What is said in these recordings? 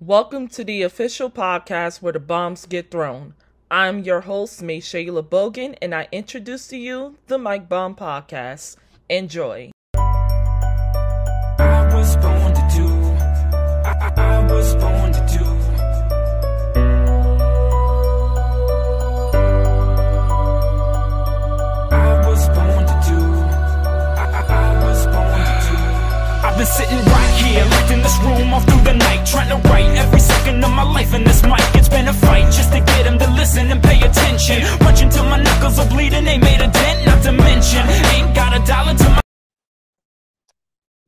Welcome to the official podcast where the bombs get thrown. I'm your host, Maeshaila Bogan, and I introduce to you the Mic Bomb Podcast. Enjoy. I was born to do. I, I, was born to do. I was born to do. I, I, I was born to do. I've been sitting right here, locked in this room all through the night, trying to second of my life in this mic. It's been a fight just to get them to listen and pay attention. My knuckles are bleeding, made a dent, not to mention. Ain't got a dollar to my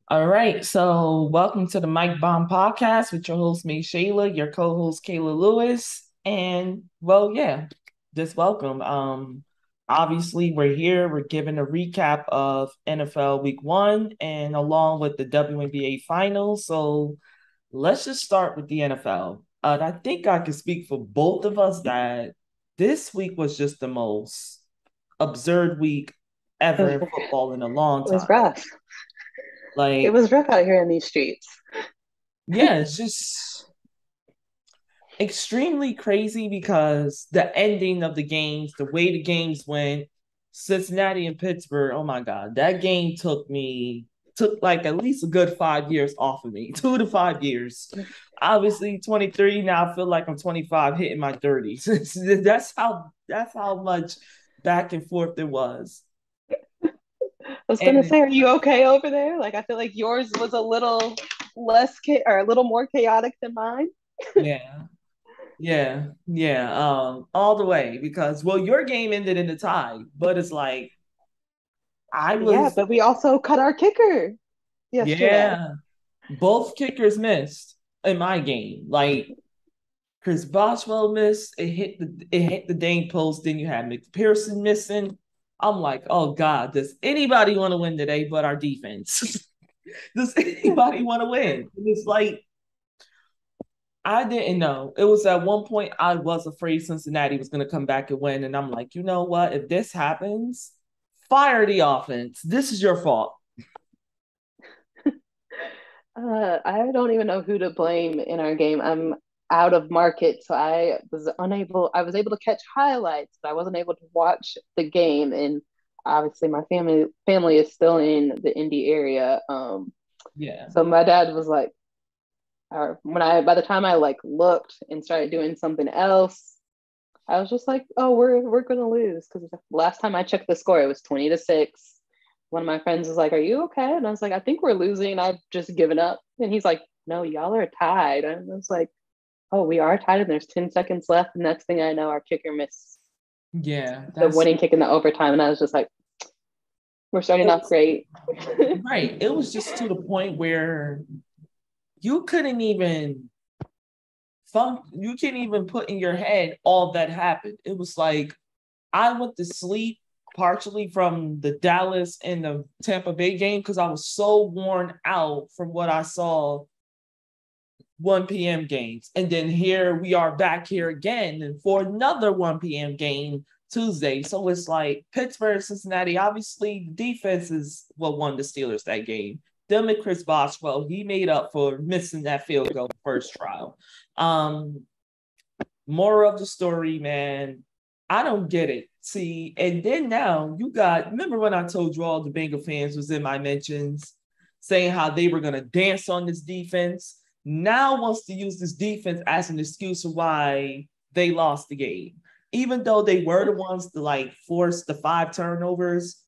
All right, so welcome to the Mic Bomb Podcast with your host, Maeshaila, your co-host, Kaila Lewis, and well, yeah, just welcome. Um, obviously, we're here. We're giving a recap of NFL Week One, and along with the WNBA Finals. So let's just start with the NFL. Uh, I think I can speak for both of us that this week was just the most absurd week ever in football in a long time. It was rough. Like It was rough out here in these streets. yeah, it's just extremely crazy because the ending of the games, the way the games went, Cincinnati and Pittsburgh, oh my God, that game took me, took like at least a good five years off of me, two to five years. Obviously, 23, now I feel like I'm 25, hitting my 30s. that's how that's how much back and forth it was. I was gonna And- say, are you okay over there? Like, I feel like yours was a little less cha- or a little more chaotic than mine. Yeah. Yeah, yeah, um, all the way because well, your game ended in a tie, but it's like I was Yeah, but we also cut our kicker yesterday. yeah, both kickers missed in my game. Like Chris Boswell missed, it hit the it hit the dang post. Then you had McPherson missing. I'm like, oh God, does anybody want to win today but our defense? does anybody want to win? And it's like I didn't know. It was at one point I was afraid Cincinnati was going to come back and win, and I'm like, you know what? If this happens, fire the offense. This is your fault. Uh, I don't even know who to blame in our game. I'm out of market, so I was unable. I was able to catch highlights, but I wasn't able to watch the game. And obviously, my family family is still in the Indy area. Um, Yeah. So my dad was like, or when I by the time I like looked and started doing something else, I was just like, oh, we're we're gonna lose because last time I checked the score, it was twenty to six. One of my friends was like, "Are you okay?" And I was like, "I think we're losing. I've just given up." And he's like, "No, y'all are tied." And I was like, "Oh, we are tied, and there's ten seconds left." And next thing I know, our kicker missed Yeah. the winning kick in the overtime, and I was just like, "We're starting off great." Right. It was just to the point where you couldn't even fun you can't even put in your head all that happened. It was like I went to sleep partially from the Dallas and the Tampa Bay game because I was so worn out from what I saw 1 p.m. games. And then here we are back here again and for another 1 p.m. game Tuesday. So it's like Pittsburgh, Cincinnati. Obviously, the defense is what won the Steelers that game. Them and Chris Boswell, he made up for missing that field goal first trial. Um, more of the story, man. I don't get it. See, and then now you got. Remember when I told you all the Bengal fans was in my mentions, saying how they were gonna dance on this defense. Now wants to use this defense as an excuse of why they lost the game even though they were the ones to like force the five turnovers,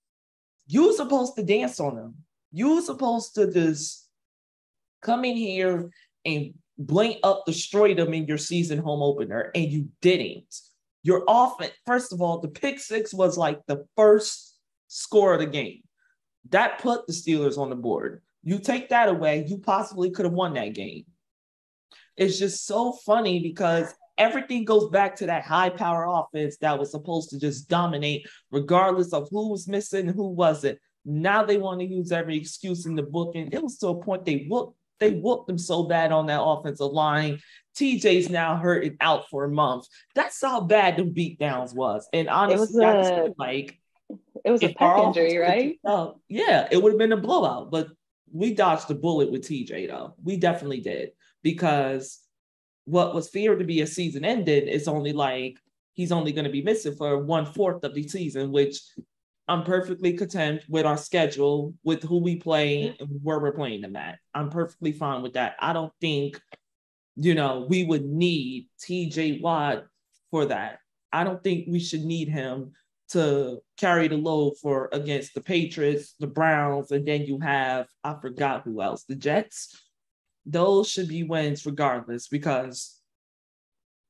you supposed to dance on them. You supposed to just come in here and blank up destroy them in your season home opener, and you didn't. Your offense, first of all, the pick six was like the first score of the game. That put the Steelers on the board. You take that away, you possibly could have won that game. It's just so funny because everything goes back to that high power offense that was supposed to just dominate, regardless of who was missing who wasn't. Now they want to use every excuse in the book, and it was to a point they whooped they whooped them so bad on that offensive line. TJ's now hurt and out for a month. That's how bad the beatdowns was. And honestly, I just a- feel like It was a if our pec injury, right? up, yeah, it would have been a blowout. But we dodged the bullet with TJ though. We definitely did because what was feared to be a season ended is only like he's only going to be missing for one fourth of the season, which I'm perfectly content with our schedule, with who we play and where we're playing them at. I'm perfectly fine with that. I don't think, you know, we would need TJ Watt for that. I don't think we should need him to carry the load for against the Patriots, the Browns, and then you have I forgot who else, the Jets. Those should be wins regardless because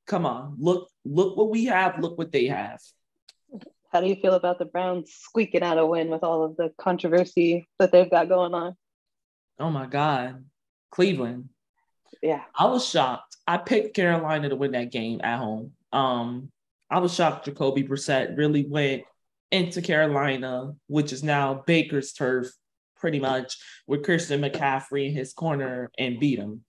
come on, look look what we have, look what they have. How do you feel about the Browns squeaking out a win with all of the controversy that they've got going on? Oh my God. Cleveland. Yeah. I was shocked. I picked Carolina to win that game at home. Um, I was shocked Jacoby Brissett really went into Carolina, which is now Baker's turf, pretty much, with Christian McCaffrey in his corner and beat him.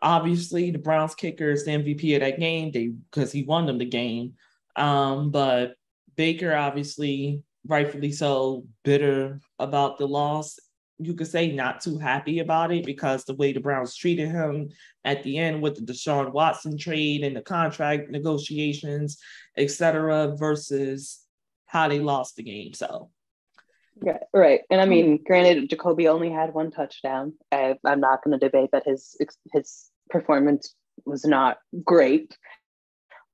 Obviously, the Browns kicker is the MVP of that game, they because he won them the game. Um, but Baker, obviously, rightfully so, bitter about the loss. You could say not too happy about it because the way the Browns treated him at the end with the Deshaun Watson trade and the contract negotiations, etc., versus how they lost the game. So, right, right. And I mean, granted, Jacoby only had one touchdown. I, I'm not going to debate that his his performance was not great.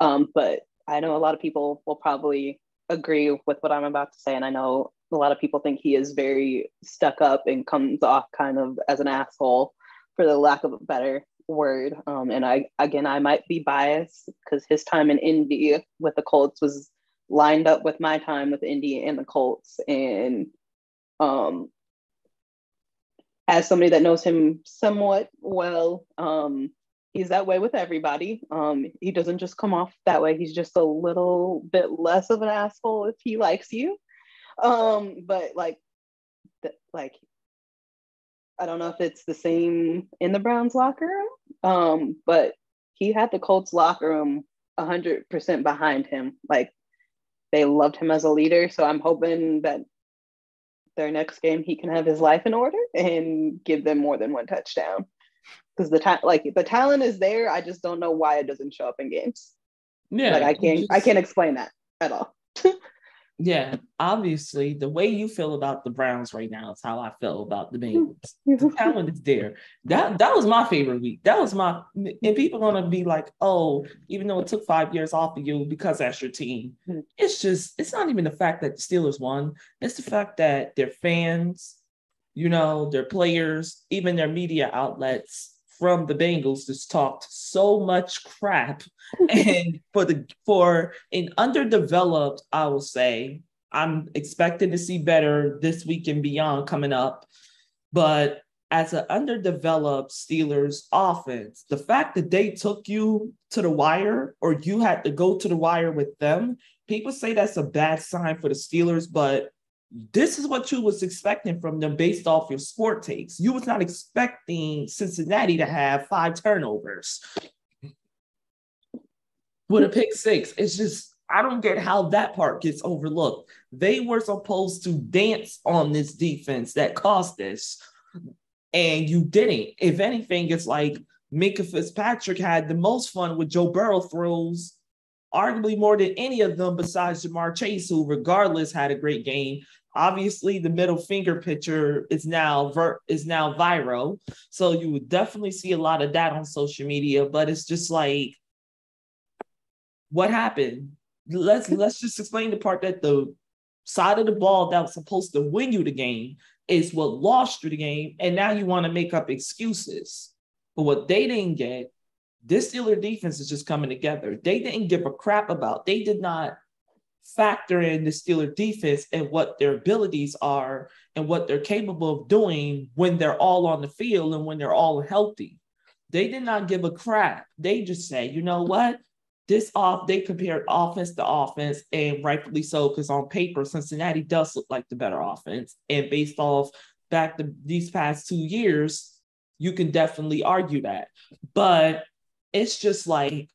Um, but I know a lot of people will probably agree with what I'm about to say. And I know a lot of people think he is very stuck up and comes off kind of as an asshole, for the lack of a better word. Um, and I, again, I might be biased because his time in Indy with the Colts was lined up with my time with Indy and the Colts. And um, as somebody that knows him somewhat well, um, he's that way with everybody. Um, he doesn't just come off that way. He's just a little bit less of an asshole if he likes you. Um, but like, th- like, I don't know if it's the same in the Browns locker room. Um, but he had the Colts locker room hundred percent behind him. Like they loved him as a leader. So I'm hoping that their next game he can have his life in order and give them more than one touchdown because the ta- like the talent is there. I just don't know why it doesn't show up in games. Yeah, like I can't just, I can't explain that at all. yeah, obviously the way you feel about the Browns right now is how I feel about the Bengals. the talent is there. That that was my favorite week. That was my and people are gonna be like, oh, even though it took five years off of you because that's your team. Mm-hmm. It's just it's not even the fact that the Steelers won. It's the fact that their fans, you know, their players, even their media outlets from the Bengals just talked so much crap. and for the for an underdeveloped, I will say, I'm expecting to see better this week and beyond coming up. But as an underdeveloped Steelers offense, the fact that they took you to the wire or you had to go to the wire with them, people say that's a bad sign for the Steelers, but this is what you was expecting from them based off your sport takes. You was not expecting Cincinnati to have five turnovers with a pick six. It's just I don't get how that part gets overlooked. They were supposed to dance on this defense that caused this, and you didn't. If anything, it's like Minkah Fitzpatrick had the most fun with Joe Burrow throws arguably more than any of them besides Ja'Marr Chase, who regardless had a great game. Obviously, the middle finger picture is now ver- is now viral, so you would definitely see a lot of that on social media. But it's just like, what happened? Let's let's just explain the part that the side of the ball that was supposed to win you the game is what lost you the game, and now you want to make up excuses. But what they didn't get, this Steeler defense is just coming together. They didn't give a crap about. They did not factor in the Steeler defense and what their abilities are and what they're capable of doing when they're all on the field and when they're all healthy. They did not give a crap. They just say, you know what? This off, they compared offense to offense, and rightfully so, because on paper, Cincinnati does look like the better offense. And based off back to these past two years, you can definitely argue that. But it's just like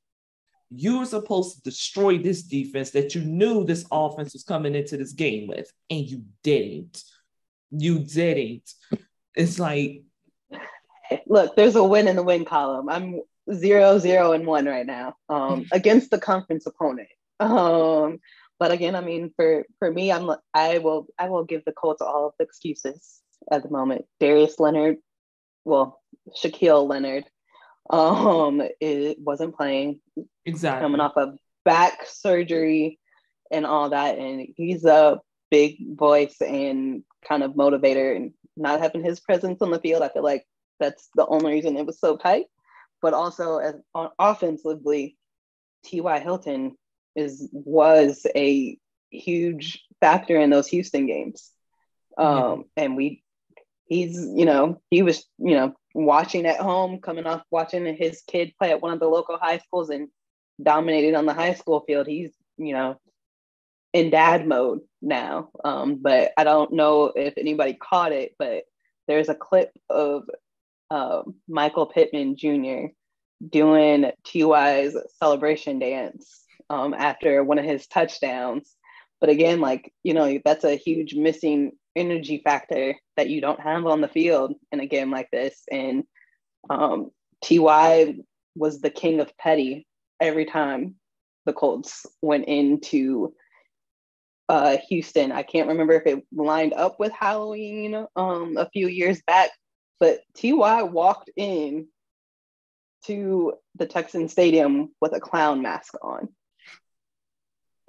you were supposed to destroy this defense that you knew this offense was coming into this game with, and you didn't. You didn't. It's like, look, there's a win in the win column. I'm zero, zero, and one right now um, against the conference opponent. Um, but again, I mean, for for me, I'm I will I will give the Colts all of the excuses at the moment. Darius Leonard, well, Shaquille Leonard, um, it wasn't playing. Exactly. Coming off of back surgery and all that, and he's a big voice and kind of motivator, and not having his presence on the field, I feel like that's the only reason it was so tight. But also, as offensively, T.Y. Hilton is was a huge factor in those Houston games. Um, yeah. and we he's you know he was you know watching at home coming off watching his kid play at one of the local high schools and dominating on the high school field he's you know in dad mode now um, but i don't know if anybody caught it but there's a clip of uh, michael pittman jr doing ty's celebration dance um, after one of his touchdowns. But again, like, you know, that's a huge missing energy factor that you don't have on the field in a game like this. And um, TY was the king of petty every time the Colts went into uh, Houston. I can't remember if it lined up with Halloween um, a few years back, but TY walked in to the Texan Stadium with a clown mask on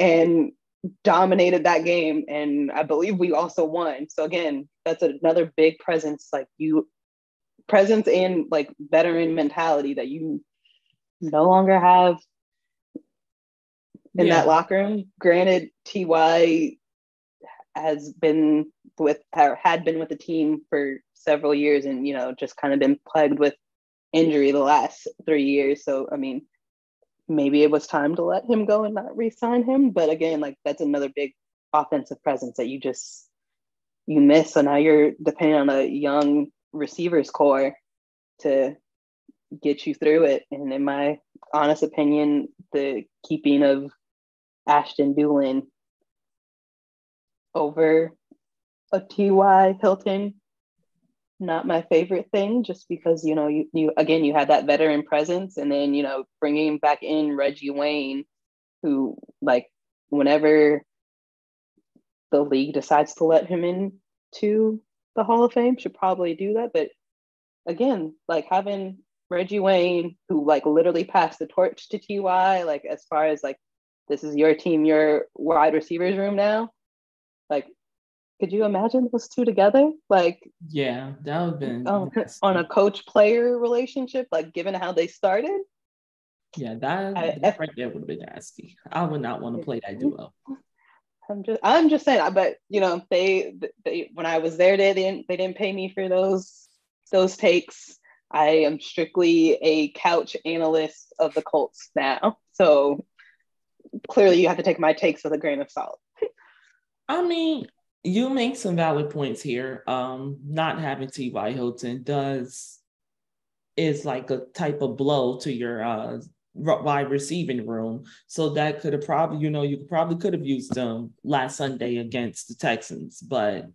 and dominated that game. And I believe we also won. So again, that's another big presence, like you presence and like veteran mentality that you no longer have in yeah. that locker room. Granted, Ty has been with or had been with the team for several years and you know just kind of been plagued with injury the last three years. So I mean, maybe it was time to let him go and not re-sign him. But again, like that's another big offensive presence that you just you miss. So now you're depending on a young receivers core to get you through it. And in my honest opinion, the keeping of Ashton Dulin over a T.Y. Hilton not my favorite thing just because you know you, you again you had that veteran presence and then you know bringing back in reggie wayne who like whenever the league decides to let him in to the hall of fame should probably do that. But again like having reggie wayne who like literally passed the torch to ty like as far as like this is your team your wide receivers room now like could you imagine those two together? Like, yeah, that would have been um, on a coach player relationship, like given how they started. Yeah, that, I, that right there would have been nasty. I would not want to play that duo. I'm just, I'm just saying, but you know, they, they, when I was there, they didn't, they didn't pay me for those, those takes. I am strictly a couch analyst of the Colts now, so clearly you have to take my takes with a grain of salt. I mean, you make some valid points here. Um, not having T.Y. Hilton does is like a type of blow to your uh wide receiving room. So that could have probably, you know, you probably could have used them last Sunday against the Texans, but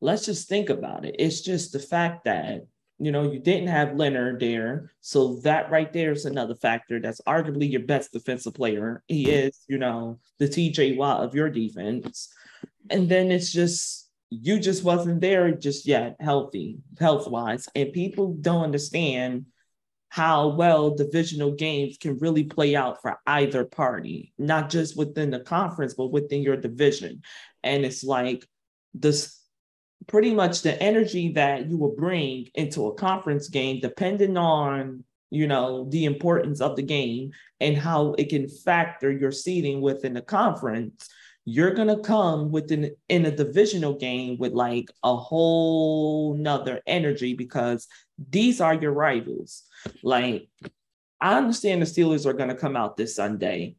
let's just think about it. It's just the fact that you know, you didn't have Leonard there. So that right there is another factor. That's arguably your best defensive player. He is, you know, the TJ Watt of your defense and then it's just you just wasn't there just yet healthy health wise and people don't understand how well divisional games can really play out for either party not just within the conference but within your division. And it's like this pretty much the energy that you will bring into a conference game depending on you know the importance of the game and how it can factor your seating within the conference you're gonna come within in a divisional game with like a whole nother energy because these are your rivals. Like, I understand the Steelers are gonna come out this Sunday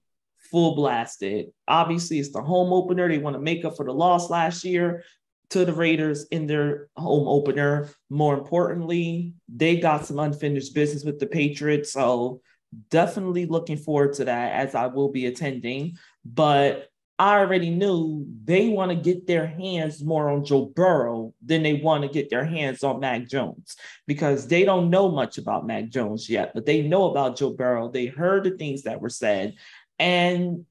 full blasted. Obviously, it's the home opener. They want to make up for the loss last year to the Raiders in their home opener. More importantly, they got some unfinished business with the Patriots. So definitely looking forward to that as I will be attending. But I already knew they want to get their hands more on Joe Burrow than they want to get their hands on Mac Jones because they don't know much about Mac Jones yet, but they know about Joe Burrow. They heard the things that were said, and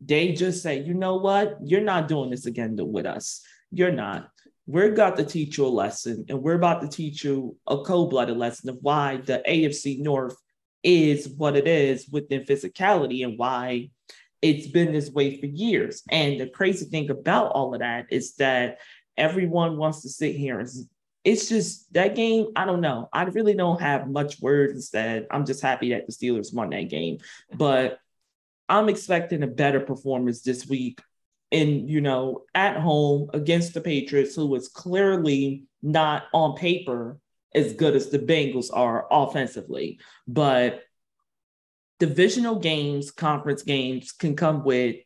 they just say, you know what? You're not doing this again with us. You're not. We're about to teach you a lesson, and we're about to teach you a cold-blooded lesson of why the AFC North is what it is within physicality and why it's been this way for years. And the crazy thing about all of that is that everyone wants to sit here and it's just that game. I don't know. I really don't have much words instead. I'm just happy that the Steelers won that game. But I'm expecting a better performance this week in, you know, at home against the Patriots, who was clearly not on paper as good as the Bengals are offensively. But divisional games, conference games can come with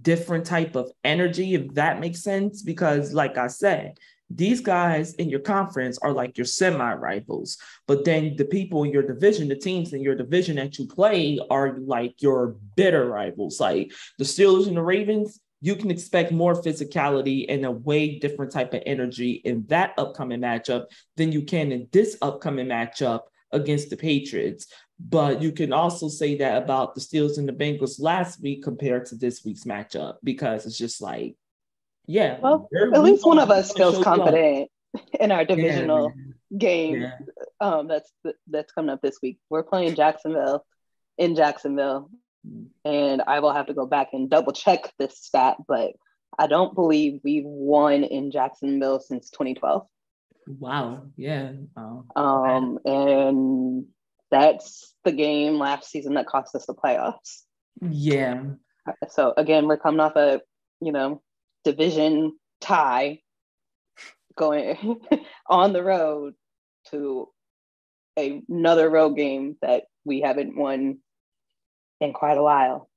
different type of energy, if that makes sense. Because, like I said, these guys in your conference are like your semi rivals, but then the people in your division, the teams in your division that you play are like your bitter rivals. Like the Steelers and the Ravens, you can expect more physicality and a way different type of energy in that upcoming matchup than you can in this upcoming matchup against the Patriots. But you can also say that about the Steelers and the Bengals last week compared to this week's matchup because it's just like, yeah. Well, at least one of us feels confident in our divisional yeah, game. Yeah. Um, that's that's coming up this week. We're playing Jacksonville in Jacksonville, and I will have to go back and double check this stat, but I don't believe we've won in Jacksonville since 2012. Wow. Yeah. Oh, um, and that's the game last season that cost us the playoffs. Yeah. So again, we're coming off a you know division tie, going on the road to a, another road game that we haven't won in quite a while.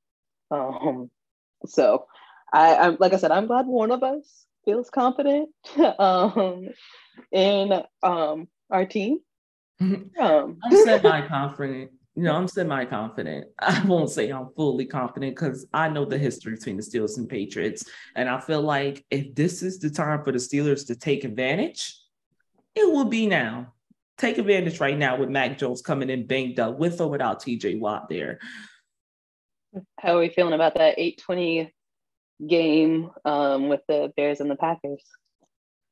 Um, so I, I'm like I said, I'm glad one of us feels confident um, in um, our team. I'm semi-confident. You know, I'm semi-confident. I won't say I'm fully confident because I know the history between the Steelers and Patriots, and I feel like if this is the time for the Steelers to take advantage, it will be now. Take advantage right now with Mac Jones coming in banged up with or without TJ Watt there. How are we feeling about that 820 game um, with the Bears and the Packers?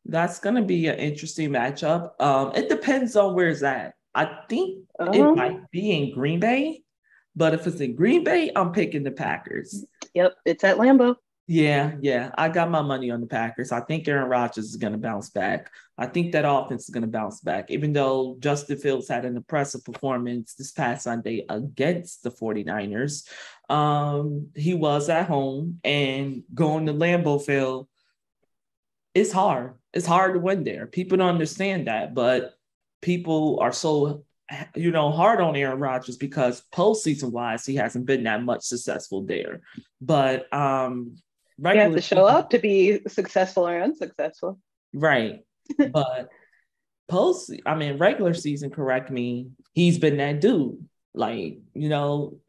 That's going to be an interesting matchup. Um, it depends on where it's at. I think uh-huh. it might be in Green Bay, but if it's in Green Bay, I'm picking the Packers. Yep, it's at Lambeau. Yeah, yeah. I got my money on the Packers. I think Aaron Rodgers is going to bounce back. I think that offense is going to bounce back, even though Justin Fields had an impressive performance this past Sunday against the 49ers. Um, he was at home and going to Lambeau Field, it's hard. It's hard to win there. People don't understand that, but people are so you know hard on Aaron Rodgers because postseason wise he hasn't been that much successful there. But um you have to show up to be successful or unsuccessful. Right. but post, I mean, regular season, correct me, he's been that dude. Like, you know,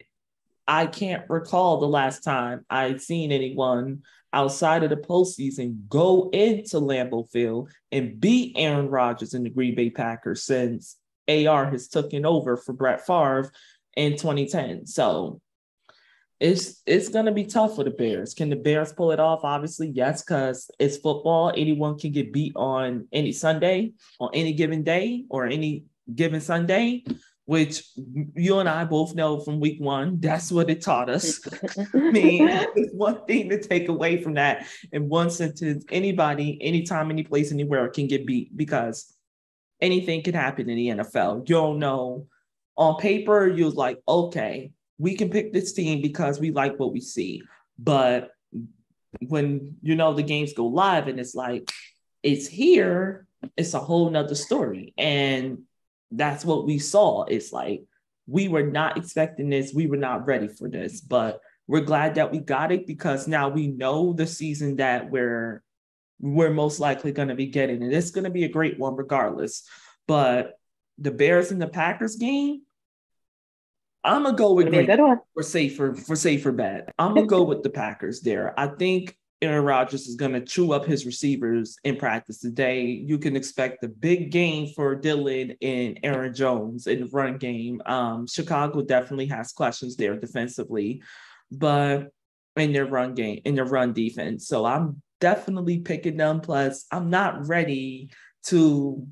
I can't recall the last time I'd seen anyone outside of the postseason go into Lambeau Field and beat Aaron Rodgers and the Green Bay Packers since AR has taken over for Brett Favre in 2010. So it's it's gonna be tough for the Bears. Can the Bears pull it off? Obviously, yes, because it's football. Anyone can get beat on any Sunday, on any given day, or any given Sunday, which you and I both know from week one. That's what it taught us. I mean, it's one thing to take away from that in one sentence. Anybody, anytime, any place, anywhere can get beat because anything can happen in the NFL. You don't know. On paper, you're like, okay, we can pick this team because we like what we see. But when you know the games go live and it's like it's here, it's a whole nother story. And that's what we saw. It's like we were not expecting this, we were not ready for this, but we're glad that we got it because now we know the season that we're we're most likely going to be getting and it's going to be a great one regardless but the bears and the packers game I'm gonna go with Gonna be a Green for safer for safer bet. I'm gonna go with the Packers there. I think Aaron Rodgers is gonna chew up his receivers in practice today. You can expect a big game for Dillon and Aaron Jones in the run game. Um, Chicago definitely has questions there defensively, but in their run game, in their run defense. So I'm definitely picking them. Plus, I'm not ready to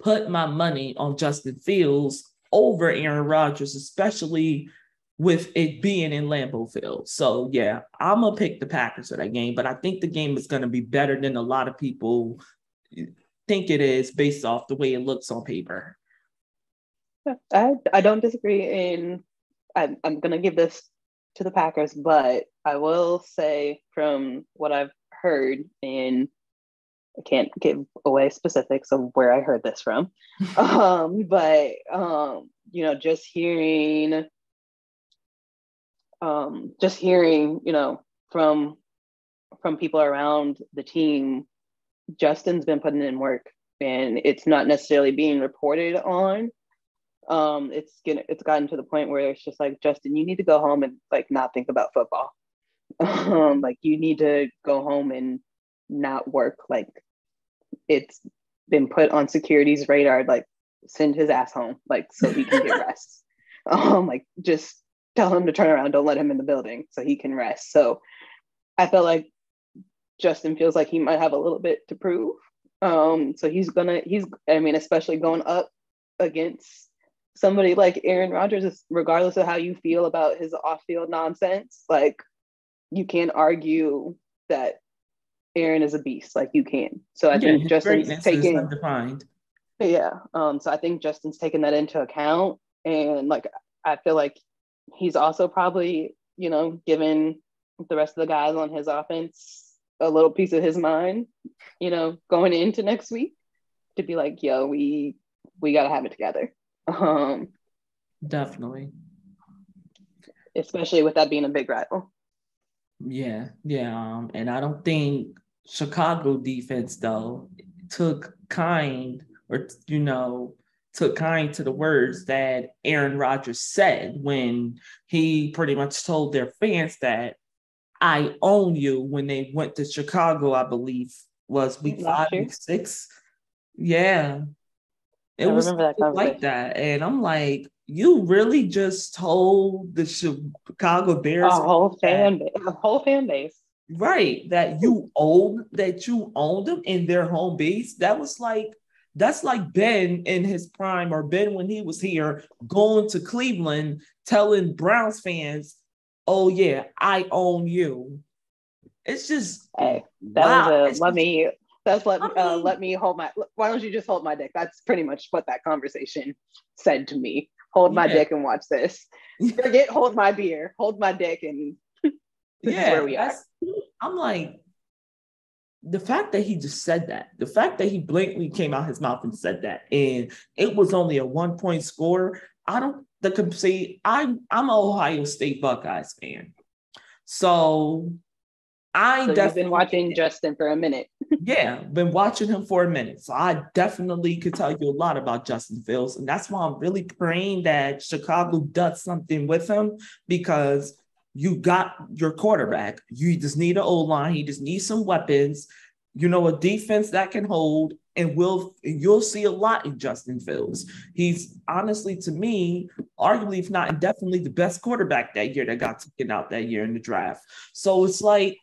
put my money on Justin Fields over Aaron Rodgers, especially with it being in Lambeau Field. So yeah, I'm gonna pick the Packers for that game, but I think the game is gonna be better than a lot of people think it is based off the way it looks on paper. I I don't disagree in I'm I'm gonna give this to the Packers, but I will say from what I've heard and I can't give away specifics of where I heard this from. um, but um, you know, just hearing um just hearing, you know, from from people around the team, Justin's been putting in work and it's not necessarily being reported on. Um, it's gonna it's gotten to the point where it's just like, Justin, you need to go home and like not think about football. um, like you need to go home and not work. Like it's been put on security's radar, like send his ass home, like so he can get rest. Um, like just tell him to turn around, don't let him in the building so he can rest. So I felt like Justin feels like he might have a little bit to prove. Um, so he's gonna he's I mean, especially going up against somebody like Aaron Rodgers, regardless of how you feel about his off-field nonsense, like you can't argue that Aaron is a beast. Like you can. So I Yeah, think Justin's taking undefined. yeah. Um, so I think Justin's taken that into account. And like I feel like he's also probably, you know, given the rest of the guys on his offense a little piece of his mind, you know, going into next week to be like, yo, we we gotta have it together. Um, Definitely. especially with that being a big rival. Yeah, yeah. Um, and I don't think Chicago defense though took kind or you know took kind to the words that Aaron Rodgers said when he pretty much told their fans that I own you when they went to Chicago, I believe was week five, week six. Yeah. It I was that like that. And I'm like, you really just told the Chicago A Bears whole fan base, a whole fan base. Right, that you own that you owned them in their home base. That was like that's like Ben in his prime, or Ben when he was here, going to Cleveland, telling Browns fans, "Oh yeah, I own you." It's just Hey, that wow. was a let me that's let I uh, let me hold my why don't you just hold my dick that's pretty much what that conversation said to me hold my Yeah. dick and watch this forget hold my beer hold my dick and this is yeah, where we are I'm like, the fact that he just said that, the fact that he blatantly came out his mouth and said that, and it was only a one point score. I don't the com- see. I'm I'm an Ohio State Buckeyes fan, so I so definitely been watching justin for a minute yeah, been watching him for a minute. So I definitely could tell you a lot about Justin Fields. And that's why I'm really praying that Chicago does something with him because you got your quarterback. You just need an old line. He just needs some weapons, you know, a defense that can hold. And we'll you'll see a lot in Justin Fields. He's honestly, to me, arguably, if not definitely the best quarterback that year that got taken out that year in the draft. So it's like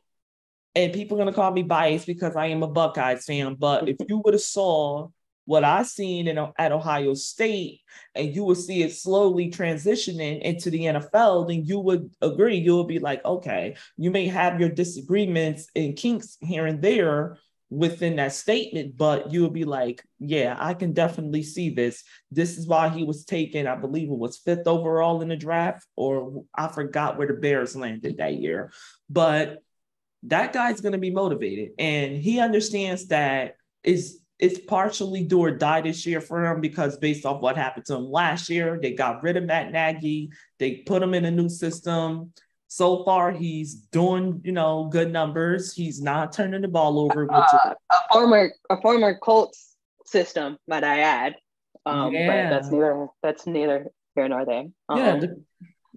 and people are gonna call me biased because I am a Buckeyes fan. But if you would have saw what I seen in at Ohio State, and you will see it slowly transitioning into the NFL, then you would agree. You would be like, okay, you may have your disagreements and kinks here and there within that statement, but you would be like, yeah, I can definitely see this. This is why he was taken, I believe it was fifth overall in the draft, or I forgot where the Bears landed that year. But that guy's going to be motivated and he understands that is it's partially do or die this year for him because based off what happened to him last year, they got rid of Matt Nagy, they put him in a new system. So far, he's doing you know good numbers. He's not turning the ball over, which is uh, a former a former colts system might i add um Yeah. but that's neither that's neither here nor there. Um, yeah, the,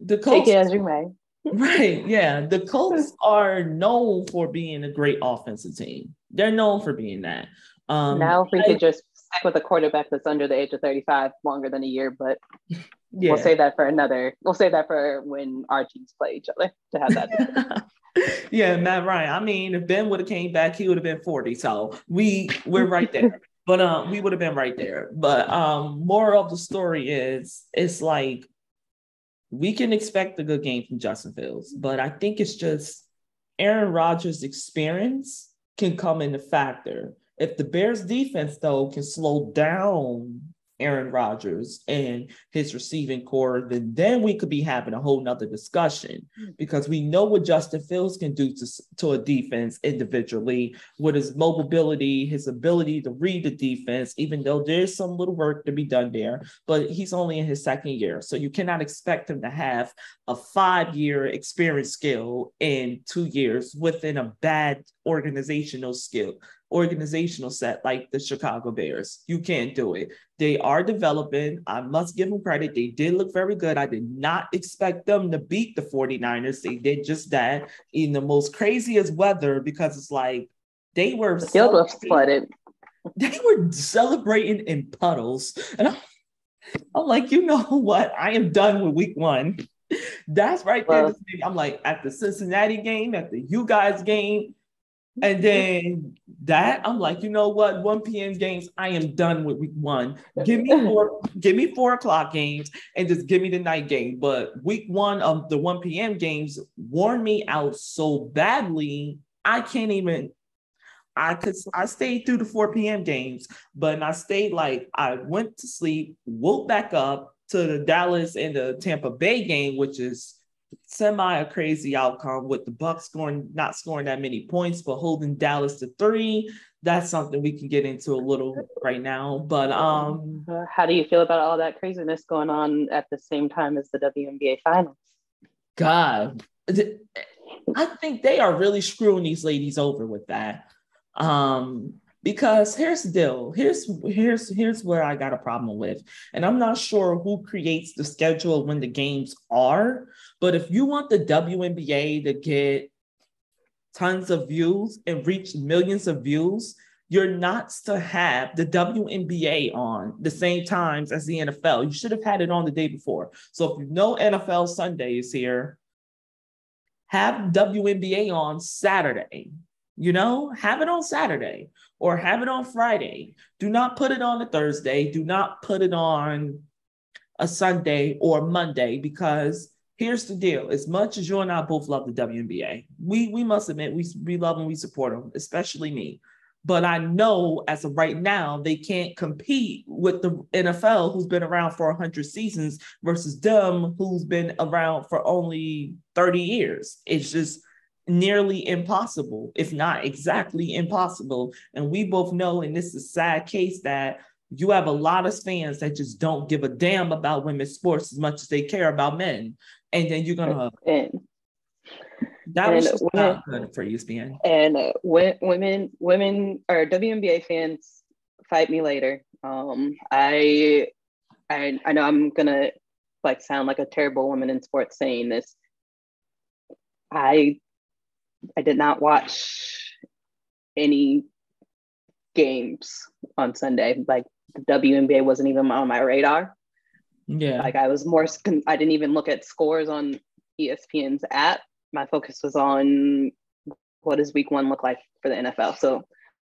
the take Colts it as you may. Right. Yeah. The Colts are known for being a great offensive team. They're known for being that. Um, now, if we I- could just stick with a quarterback that's under the age of 35 longer than a year, but yeah. we'll save that for another. We'll save that for when our teams play each other to have that. yeah, Matt Ryan. I mean, if Ben would have came back, he would have been 40. So we we're right there. But um, we would have been right there. But um, more of the story is it's like we can expect a good game from Justin Fields, but I think it's just Aaron Rodgers' experience can come into factor. If the Bears defense, though, can slow down Aaron Rodgers and his receiving core, then then we could be having a whole nother discussion because we know what Justin Fields can do to, to a defense individually with his mobility, his ability to read the defense, even though there's some little work to be done there, but he's only in his second year. So you cannot expect him to have a five-year experience skill in two years within a bad organizational skill organizational set like the Chicago Bears. You can't do it. They are developing. I must give them credit. They did look very good. I did not expect them to beat the 49ers. They did just that in the most craziest weather because it's like they were The field was flooded. They were celebrating in puddles. And I'm, I'm like, you know what? I am done with week one. That's right there. Well- I'm like at the Cincinnati game, at the you guys game, and then that I'm like, you know what? 1 p.m. games, I am done with week one. Give me four, give me four o'clock games and just give me the night game. But week one of the 1 p.m. games worn me out so badly, I can't even. I could I stayed through the 4 p.m. games, but I stayed like I went to sleep, woke back up to the Dallas and the Tampa Bay game, which is semi a crazy outcome with the Bucs scoring not scoring that many points, but holding Dallas to three. That's something we can get into a little right now. But um Uh, How do you feel about all that craziness going on at the same time as the WNBA finals? God, I think they are really screwing these ladies over with that. Um, because here's the deal. Here's here's here's where I got a problem with, and I'm not sure who creates the schedule when the games are. But if you want the WNBA to get tons of views and reach millions of views, you're not to have the WNBA on the same times as the NFL. You should have had it on the day before. So if you know NFL Sunday is here, have WNBA on Saturday. You know, have it on Saturday or have it on Friday. Do not put it on a Thursday. Do not put it on a Sunday or Monday because here's the deal. As much as you and I both love the WNBA, we we must admit we, we love and we support them, especially me. But I know as of right now, they can't compete with the NFL, who's been around for 100 seasons, versus them, who's been around for only 30 years. It's just nearly impossible, if not exactly impossible. And we both know, and this is a sad case, that you have a lot of fans that just don't give a damn about women's sports as much as they care about men. And then you're gonna And that was And just women- not good for ESPN. and uh, women women or WNBA fans fight me later. Um, I I I know I'm gonna like sound like a terrible woman in sports saying this. I I did not watch any games on Sunday. Like the WNBA wasn't even on my radar. Yeah. Like I was more, I didn't even look at scores on ESPN's app. My focus was on what does week one look like for the NFL. So,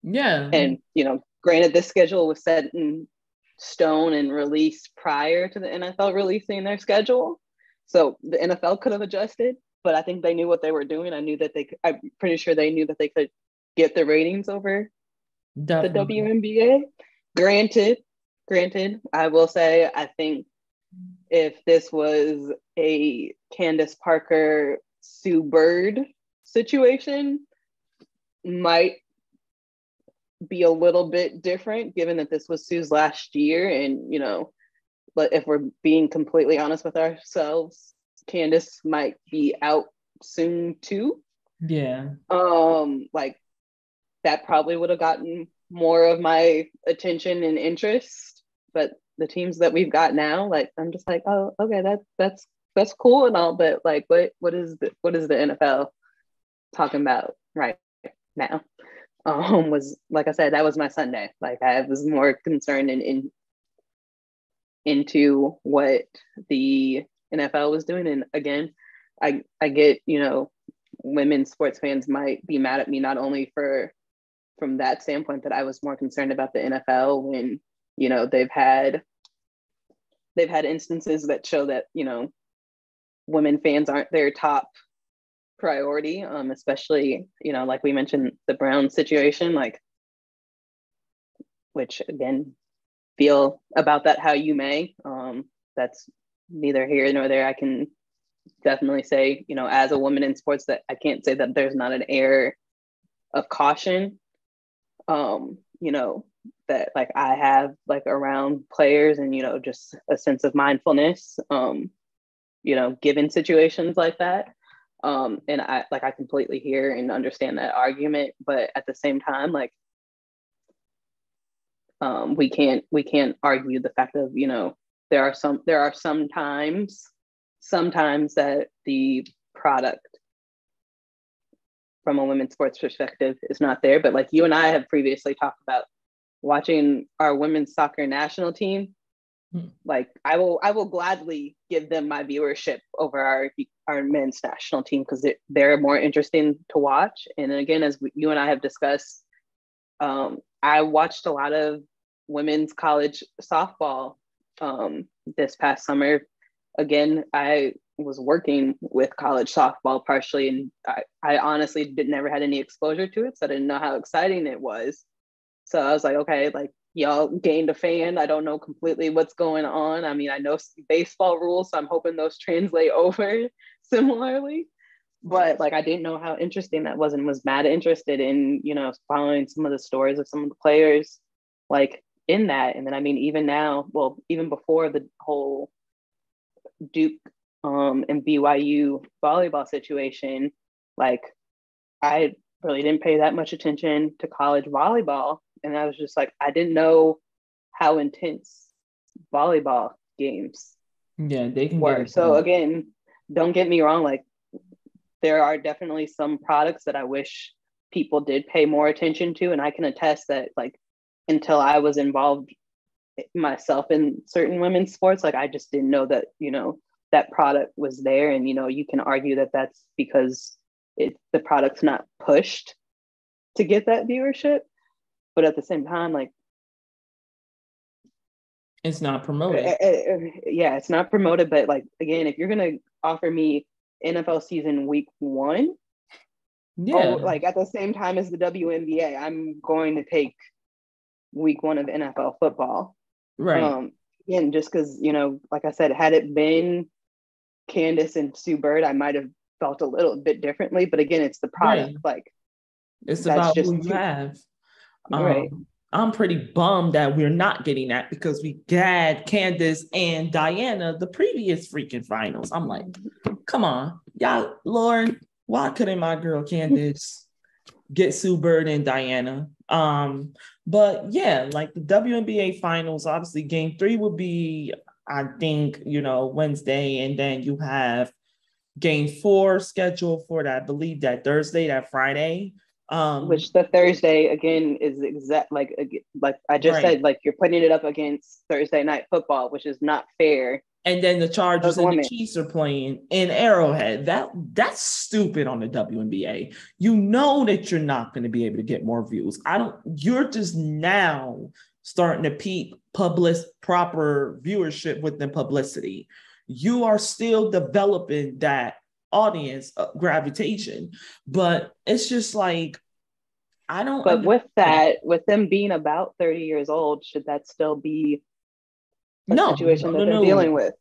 yeah. and you know, granted, this schedule was set in stone and released prior to the NFL releasing their schedule. So the NFL could have adjusted, but I think they knew what they were doing. I knew that they, I'm pretty sure they knew that they could get the ratings over the Definitely. WNBA. Granted, granted, I will say I think if this was a Candace Parker Sue Bird situation, might be a little bit different given that this was Sue's last year and you know but if we're being completely honest with ourselves Candace might be out soon too Yeah. um like that probably would have gotten more of my attention and interest but the teams that we've got now, like I'm just like, oh, okay, that's that's that's cool and all, but like, what what is the what is the NFL talking about right now? Um, was like I said, that was my Sunday. Like I was more concerned in, in into what the NFL was doing, and again, I I get you know, women sports fans might be mad at me not only for from that standpoint that I was more concerned about the NFL when you know they've had they've had instances that show that you know women fans aren't their top priority um especially you know like we mentioned the brown situation like which again feel about that how you may um that's neither here nor there i can definitely say you know as a woman in sports that i can't say that there's not an air of caution um you know that like I have like around players and you know just a sense of mindfulness um you know given situations like that. Um and I like I completely hear and understand that argument but at the same time like um we can't we can't argue the fact of you know there are some there are some times sometimes that the product from a women's sports perspective is not there but like you and I have previously talked about watching our women's soccer national team hmm. like i will i will gladly give them my viewership over our our men's national team because they're more interesting to watch and again as you and i have discussed um, i watched a lot of women's college softball um, this past summer again i was working with college softball partially and I, I honestly did never had any exposure to it so i didn't know how exciting it was so I was like, okay, like y'all gained a fan. I don't know completely what's going on. I mean, I know baseball rules, so I'm hoping those translate over similarly. But like, I didn't know how interesting that was, and was mad interested in you know following some of the stories of some of the players, like in that. And then I mean, even now, well, even before the whole Duke um, and BYU volleyball situation, like I really didn't pay that much attention to college volleyball and I was just like, I didn't know how intense volleyball games yeah they can were. So again, don't get me wrong, like there are definitely some products that I wish people did pay more attention to, and I can attest that like until I was involved myself in certain women's sports, like I just didn't know that you know that product was there, and you know you can argue that that's because it the product's not pushed to get that viewership. But at the same time like it's not promoted. uh, uh, yeah it's not promoted. But like again if you're gonna offer me nfl season week one yeah. oh, like at the same time as the WNBA, I'm going to take week one of NFL football. Right. Um, again, just because, you know, like I said, had it been Candace and Sue Bird, I might have felt a little bit differently. But again, it's the product. Right. Like it's about who you have. Right. Um, I'm pretty bummed that we're not getting that because we had Candace and Diana the previous freaking finals. I'm like, come on, y'all, Lord, why couldn't my girl Candace get Sue Bird and Diana? Um, but yeah, like the WNBA finals, obviously game three would be, I think, you know, Wednesday, and then you have game four scheduled for that, I believe that Thursday, that Friday. Um, Which the Thursday again is exact like like I just right. said like you're putting it up against Thursday night football, which is not fair. And then the Chargers and the Chiefs are playing in Arrowhead. That that's stupid on the WNBA. You know that you're not going to be able to get more views. I don't. You're just now starting to peep public proper viewership within publicity. You are still developing that audience uh, gravitation. But it's just like I don't. But understand. with that, with them being about thirty years old, should that still be no, situation no, that they're no. dealing with?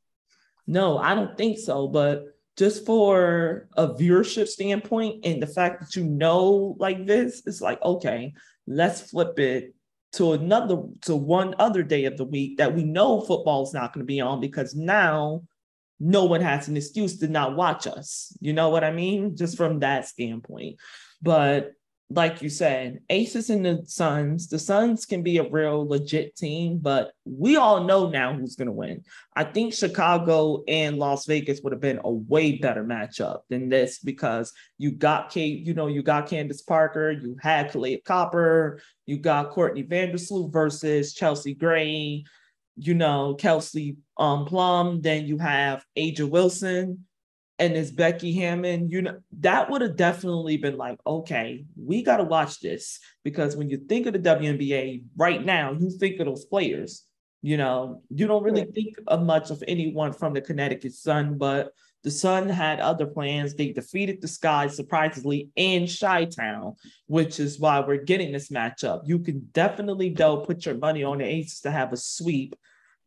No, I don't think so. But just for a viewership standpoint and the fact that you know like this, it's like okay, let's flip it to another to one other day of the week that we know football is not going to be on because now no one has an excuse to not watch us. You know what I mean? Just from that standpoint. But like you said, Aces and the Suns. The Suns can be a real legit team, but we all know now who's going to win. I think Chicago and Las Vegas would have been a way better matchup than this because you got Kate, you know, you got Candace Parker, you had Kahleah Copper, you got Courtney Vandersloot versus Chelsea Gray, you know, Kelsey um, Plum. Then you have A'ja Wilson and it's Becky Hammon, you know, that would have definitely been like, okay, we got to watch this because when you think of the WNBA right now, you think of those players. You know, you don't really think of much of anyone from the Connecticut Sun, but the Sun had other plans. They defeated the Sky surprisingly in Chi Town, which is why we're getting this matchup. You can definitely, though, put your money on the Aces to have a sweep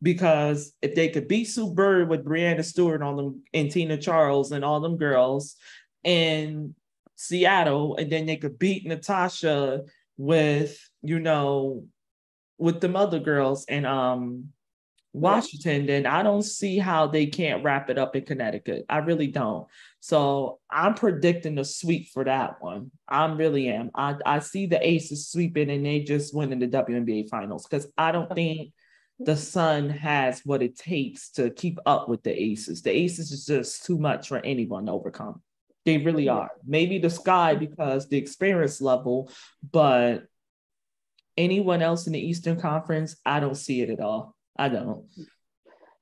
because if they could beat Sue Bird with Breanna Stewart on them and Tina Charles and all them girls in Seattle, and then they could beat Natasha with, you know, with the other girls and um Washington, then I don't see how they can't wrap it up in Connecticut. I really don't. So I'm predicting a sweep for that one. I really am. I, I see the Aces sweeping and they just winning the WNBA finals because I don't think the Sun has what it takes to keep up with the Aces. The Aces is just too much for anyone to overcome. They really are. Maybe the Sky because the experience level, but anyone else in the Eastern Conference, I don't see it at all. I don't.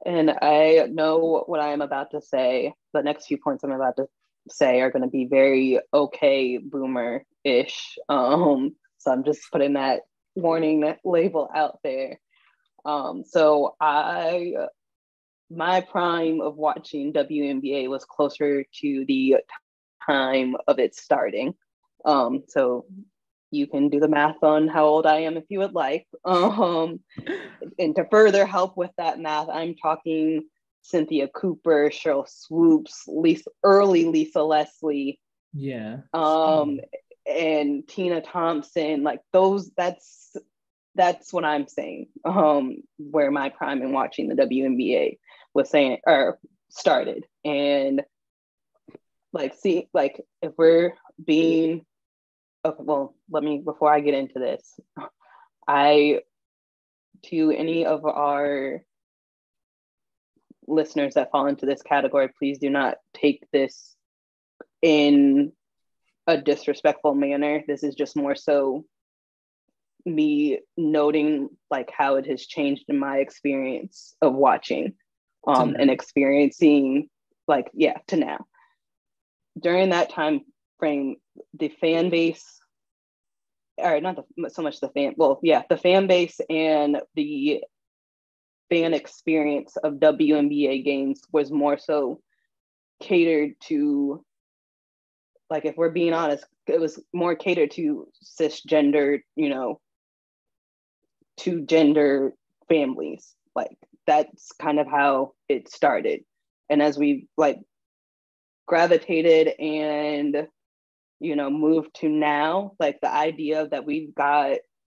And I know what I am about to say. The next few points I'm about to say are going to be very okay boomer ish. Um, so I'm just putting that warning that label out there. Um, so I, my prime of watching WNBA was closer to the time of it starting. Um, so you can do the math on how old I am if you would like. Um, and to further help with that math, I'm talking Cynthia Cooper, Sheryl Swoopes, Lisa, early Lisa Leslie. Yeah. Um, and Tina Thompson, like those, that's that's what I'm saying. Um, where my prime in watching the WNBA was saying or started. And like see, like if we're being okay, well, let me before I get into this, I to any of our listeners that fall into this category, please do not take this in a disrespectful manner. This is just more so me noting like how it has changed in my experience of watching um, and experiencing like yeah to now. During that time frame the fan base or not the, so much the fan well yeah the fan base and the fan experience of WNBA games was more so catered to like if we're being honest it was more catered to cisgender you know two gender families. Like that's kind of how it started. And as we like gravitated and you know moved to now, like the idea that we've got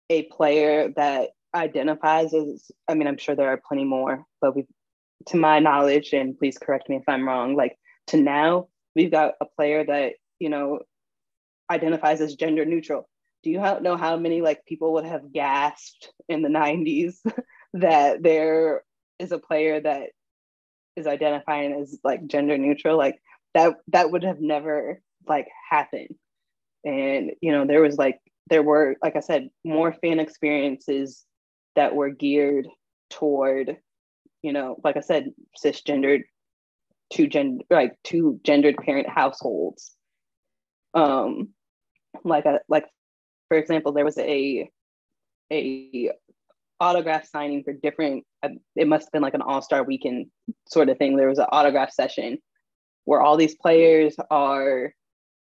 a player that identifies as I mean, I'm sure there are plenty more, but we to my knowledge, and please correct me if I'm wrong, like to now, we've got a player that, you know, identifies as gender neutral do you know how many like people would have gasped in the 90s that there is a player that is identifying as like gender neutral? Like that that would have never like happened. And you know there was like there were like i said more fan experiences that were geared toward you know like i said cisgendered two gender like two gendered parent households. Um like a like for example, there was a a autograph signing for different. Uh, it must have been like an All Star Weekend sort of thing. There was an autograph session where all these players are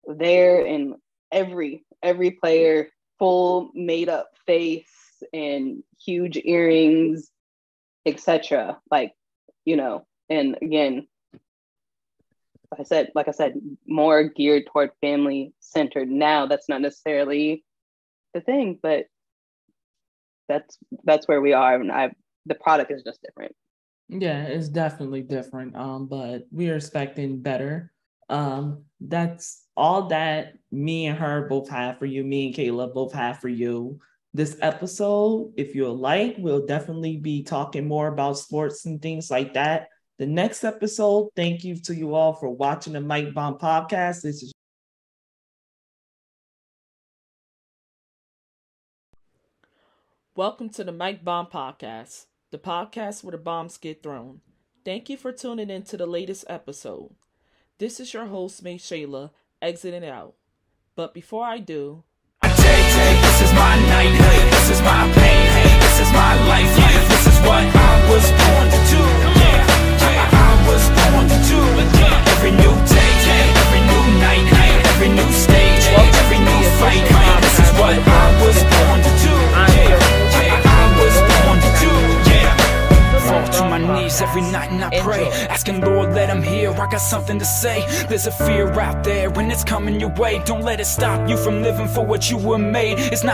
there, and every every player full made up face and huge earrings, etc. Like you know, and again, I said, like I said, more geared toward family centered. Now that's not necessarily the thing, but that's that's where we are, and I the product is just different. Yeah, it's definitely different. Um, but we are expecting better. Um, that's all that me and her both have for you. Me and Kaila both have for you. This episode, if you like, we'll definitely be talking more about sports and things like that. The next episode, thank you to you all for watching the Mic Bomb podcast. This is Welcome to the Mic Bomb Podcast, the podcast where the bombs get thrown. Thank you for tuning in to the latest episode. This is your host, Maeshaila, exiting out. But before I do, Day, day, this is my night, hey, this is my pain, hey, this is my life, yeah, this is what I was born to do, I was born to do, every new day, every new night, every new stage, every new fight, this is what I was born to do, Fall to my knees every night and I pray, asking Lord, let him hear. I got something to say. There's a fear out there and it's coming your way. Don't let it stop you from living for what you were made. It's not